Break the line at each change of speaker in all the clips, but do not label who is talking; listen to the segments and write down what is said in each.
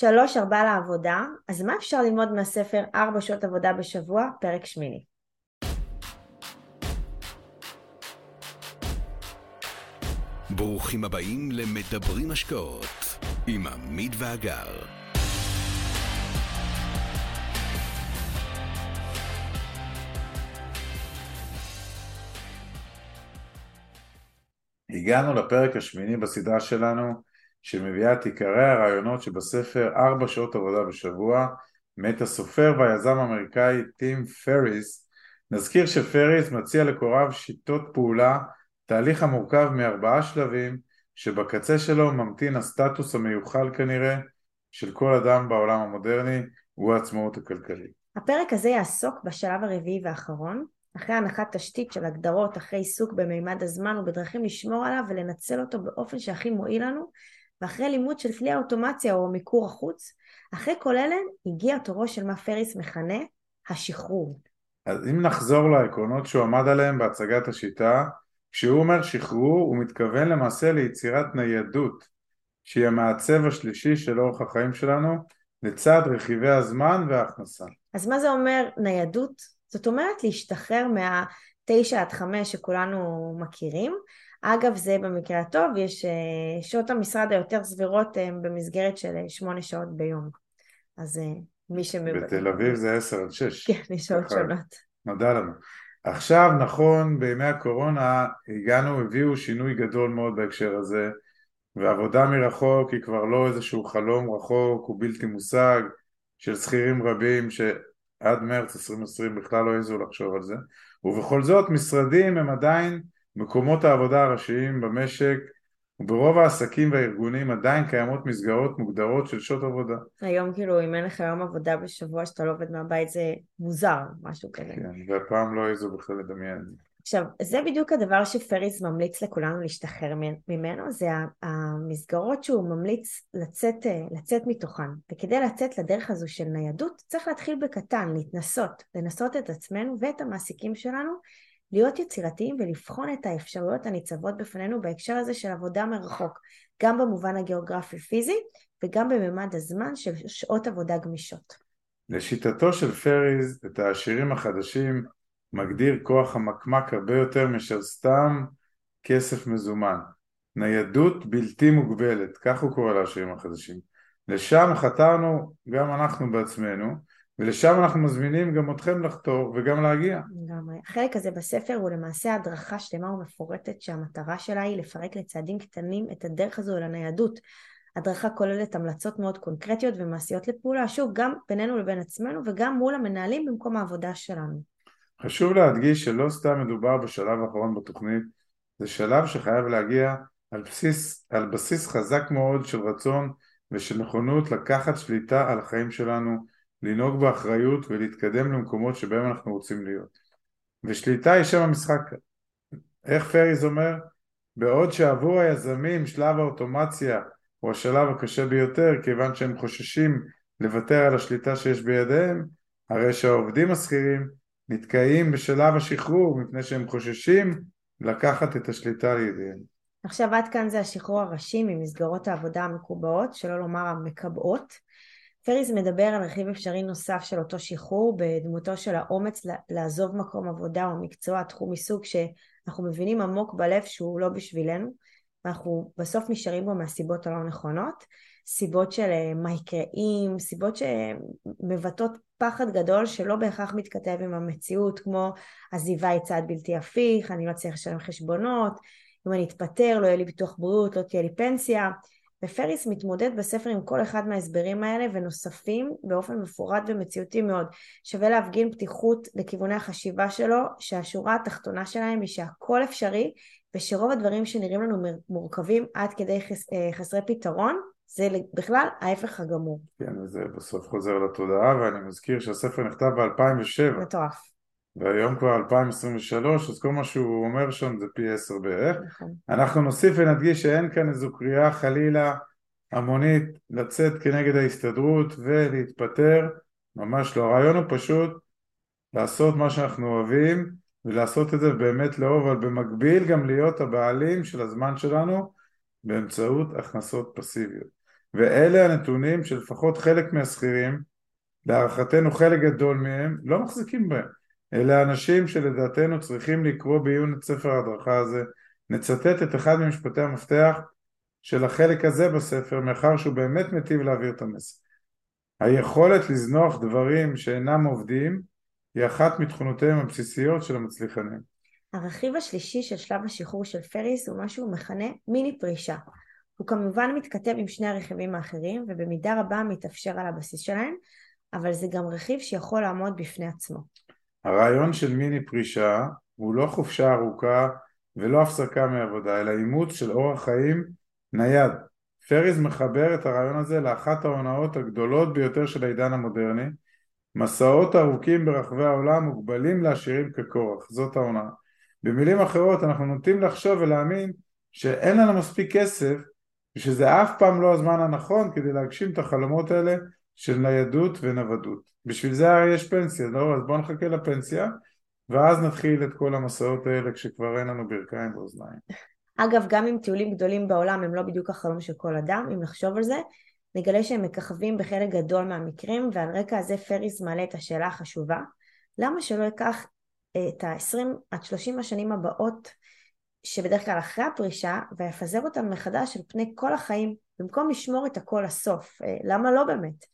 שלוש ארבע לעבודה, אז מה אפשר ללמוד מהספר ארבע שעות עבודה בשבוע, פרק שמיני?
ברוכים הבאים למדברים השקעות עם עמית ואגר.
הגענו לפרק השמיני בסדרה שלנו שמביאה את עיקרי הרעיונות שבספר ארבע שעות עבודה בשבוע מאת הסופר והיזם האמריקאי טים פריס נזכיר שפריס מציע לקוריו שיטות פעולה תהליך המורכב מארבעה שלבים שבקצה שלו ממתין הסטטוס המיוחל כנראה של כל אדם בעולם המודרני הוא העצמאות הכלכלית.
הפרק הזה יעסוק בשלב הרביעי והאחרון, אחרי הנחת תשתית של הגדרות אחרי עיסוק במימד הזמן ובדרכים לשמור עליו ולנצל אותו באופן שהכי מועיל לנו, ואחרי לימוד של כלי האוטומציה או מיקור החוץ, אחרי כל אלה הגיע תורו של מה פריס מכנה השחרור.
אז אם נחזור לעקרונות שהוא עמד עליהם בהצגת השיטה, כשהוא אומר שחרור הוא מתכוון למעשה ליצירת ניידות שהיא המעצב השלישי של אורח החיים שלנו לצד רכיבי הזמן וההכנסה.
אז מה זה אומר ניידות? זאת אומרת להשתחרר מהתשע עד חמש שכולנו מכירים. אגב זה במקרה הטוב, יש אה, שעות המשרד היותר סבירות הן במסגרת של אה, שמונה שעות ביום. אז אה, מי שמבין...
בתל אביב זה עשר עד שש.
כן, יש שעות שונות.
נודע לנו. עכשיו נכון בימי הקורונה הגענו, הביאו שינוי גדול מאוד בהקשר הזה ועבודה מרחוק היא כבר לא איזשהו חלום רחוק ובלתי מושג של שכירים רבים שעד מרץ 2020 בכלל לא העזו לחשוב על זה ובכל זאת משרדים הם עדיין מקומות העבודה הראשיים במשק וברוב העסקים והארגונים עדיין קיימות מסגרות מוגדרות של שעות עבודה.
היום כאילו אם אין לך יום עבודה בשבוע שאתה לא עובד מהבית זה מוזר, משהו כזה.
כן, והפעם לא העזו בכלל לדמיין את זה.
עכשיו, זה בדיוק הדבר שפריס ממליץ לכולנו להשתחרר ממנו, זה המסגרות שהוא ממליץ לצאת, לצאת מתוכן. וכדי לצאת לדרך הזו של ניידות, צריך להתחיל בקטן, להתנסות, לנסות את עצמנו ואת המעסיקים שלנו להיות יצירתיים ולבחון את האפשרויות הניצבות בפנינו בהקשר הזה של עבודה מרחוק, גם במובן הגיאוגרפי-פיזי וגם בממד הזמן של שעות עבודה גמישות.
לשיטתו של פריז, את העשירים החדשים מגדיר כוח המקמק הרבה יותר מאשר סתם כסף מזומן. ניידות בלתי מוגבלת, כך הוא קורא לעשירים החדשים. לשם חתרנו גם אנחנו בעצמנו, ולשם אנחנו מזמינים גם אתכם לחתור וגם להגיע.
לגמרי. החלק הזה בספר הוא למעשה הדרכה שלמה ומפורטת שהמטרה שלה היא לפרק לצעדים קטנים את הדרך הזו אל הניידות. הדרכה כוללת המלצות מאוד קונקרטיות ומעשיות לפעולה, שוב, גם בינינו לבין עצמנו וגם מול המנהלים במקום העבודה שלנו.
חשוב להדגיש שלא סתם מדובר בשלב האחרון בתוכנית, זה שלב שחייב להגיע על בסיס, על בסיס חזק מאוד של רצון ושל נכונות לקחת שליטה על החיים שלנו, לנהוג באחריות ולהתקדם למקומות שבהם אנחנו רוצים להיות. ושליטה היא שם המשחק. איך פריז אומר? בעוד שעבור היזמים שלב האוטומציה הוא השלב הקשה ביותר כיוון שהם חוששים לוותר על השליטה שיש בידיהם, הרי שהעובדים השכירים נתקעים בשלב השחרור מפני שהם חוששים לקחת את השליטה לידיהם.
עכשיו עד כאן זה השחרור הראשי ממסגרות העבודה המקובעות, שלא לומר המקבעות. פריס מדבר על רכיב אפשרי נוסף של אותו שחרור בדמותו של האומץ לעזוב מקום עבודה או מקצוע, תחום עיסוק שאנחנו מבינים עמוק בלב שהוא לא בשבילנו ואנחנו בסוף נשארים בו מהסיבות הלא נכונות, סיבות של אה, מה יקרה אם, סיבות שמבטאות פחד גדול שלא בהכרח מתכתב עם המציאות כמו עזיבה היא צעד בלתי הפיך, אני לא צריך לשלם חשבונות, אם אני אתפטר לא יהיה לי ביטוח בריאות, לא תהיה לי פנסיה ופריס מתמודד בספר עם כל אחד מההסברים האלה ונוספים באופן מפורט ומציאותי מאוד. שווה להפגין פתיחות לכיווני החשיבה שלו, שהשורה התחתונה שלהם היא שהכל אפשרי ושרוב הדברים שנראים לנו מורכבים עד כדי חס, אה, חסרי פתרון זה בכלל ההפך הגמור.
כן, וזה בסוף חוזר לתודעה ואני מזכיר שהספר נכתב ב-2007.
מטורף.
והיום כבר 2023, אז כל מה שהוא אומר שם זה פי עשר בערך.
נכון.
אנחנו נוסיף ונדגיש שאין כאן איזו קריאה חלילה המונית לצאת כנגד ההסתדרות ולהתפטר, ממש לא. הרעיון הוא פשוט לעשות מה שאנחנו אוהבים ולעשות את זה באמת לאהוב, אבל במקביל גם להיות הבעלים של הזמן שלנו באמצעות הכנסות פסיביות. ואלה הנתונים שלפחות חלק מהשכירים, להערכתנו חלק גדול מהם, לא מחזיקים בהם. אלה אנשים שלדעתנו צריכים לקרוא בעיון את ספר ההדרכה הזה. נצטט את אחד ממשפטי המפתח של החלק הזה בספר, מאחר שהוא באמת מיטיב להעביר את המסר. היכולת לזנוח דברים שאינם עובדים היא אחת מתכונותיהם הבסיסיות של המצליחנים.
הרכיב השלישי של שלב השחרור של פריס הוא מה שהוא מכנה מיני פרישה. הוא כמובן מתכתב עם שני הרכיבים האחרים ובמידה רבה מתאפשר על הבסיס שלהם, אבל זה גם רכיב שיכול לעמוד בפני עצמו.
הרעיון של מיני פרישה הוא לא חופשה ארוכה ולא הפסקה מעבודה, אלא אימוץ של אורח חיים נייד. פריז מחבר את הרעיון הזה לאחת ההונאות הגדולות ביותר של העידן המודרני. מסעות ארוכים ברחבי העולם מוגבלים לעשירים ככורח, זאת ההונאה. במילים אחרות אנחנו נוטים לחשוב ולהאמין שאין לנו מספיק כסף ושזה אף פעם לא הזמן הנכון כדי להגשים את החלומות האלה של ניידות ונוודות. בשביל זה הרי יש פנסיה, לא? אז בואו נחכה לפנסיה ואז נתחיל את כל המסעות האלה כשכבר אין לנו ברכיים ואוזניים.
אגב, גם אם טיולים גדולים בעולם הם לא בדיוק החלום של כל אדם, אם נחשוב על זה, נגלה שהם מככבים בחלק גדול מהמקרים, ועל רקע הזה פריס מעלה את השאלה החשובה, למה שלא ייקח אה, את ה-20 עד 30 השנים הבאות, שבדרך כלל אחרי הפרישה, ויפזר אותם מחדש על פני כל החיים, במקום לשמור את הכל לסוף. אה, למה לא באמת?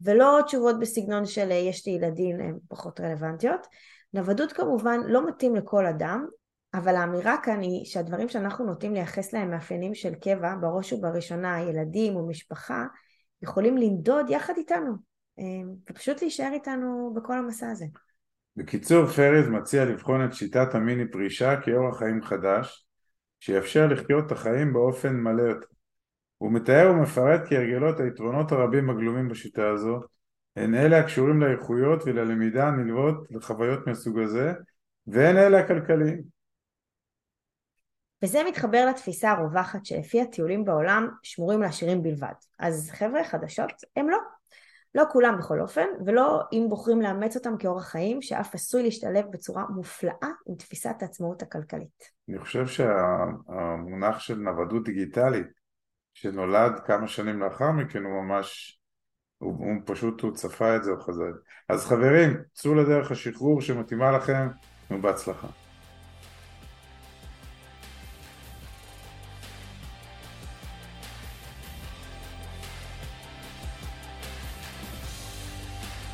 ולא תשובות בסגנון של אה, יש לי ילדים, הן פחות רלוונטיות. נוודות כמובן לא מתאים לכל אדם, אבל האמירה כאן היא שהדברים שאנחנו נוטים לייחס להם מאפיינים של קבע, בראש ובראשונה ילדים ומשפחה, יכולים לנדוד יחד איתנו, אה, ופשוט להישאר איתנו בכל המסע הזה.
בקיצור, פרז מציע לבחון את שיטת המיני פרישה כאורח חיים חדש, שיאפשר לחיות את החיים באופן מלא יותר. הוא מתאר ומפרט כהרגלות היתרונות הרבים הגלומים בשיטה הזו, הן אלה הקשורים לאיכויות וללמידה הנלוות לחוויות מהסוג הזה, והן אלה הכלכליים.
וזה מתחבר לתפיסה הרווחת שלפי הטיולים בעולם שמורים לעשירים בלבד. אז חבר'ה חדשות הם לא. לא כולם בכל אופן, ולא אם בוחרים לאמץ אותם כאורח חיים, שאף עשוי להשתלב בצורה מופלאה עם תפיסת העצמאות הכלכלית.
אני חושב שהמונח של נוודות דיגיטלית, שנולד כמה שנים לאחר מכן, הוא ממש, הוא, הוא פשוט, הוא צפה את זה, הוא חזר. אז חברים, צאו לדרך השחרור שמתאימה לכם, ובהצלחה.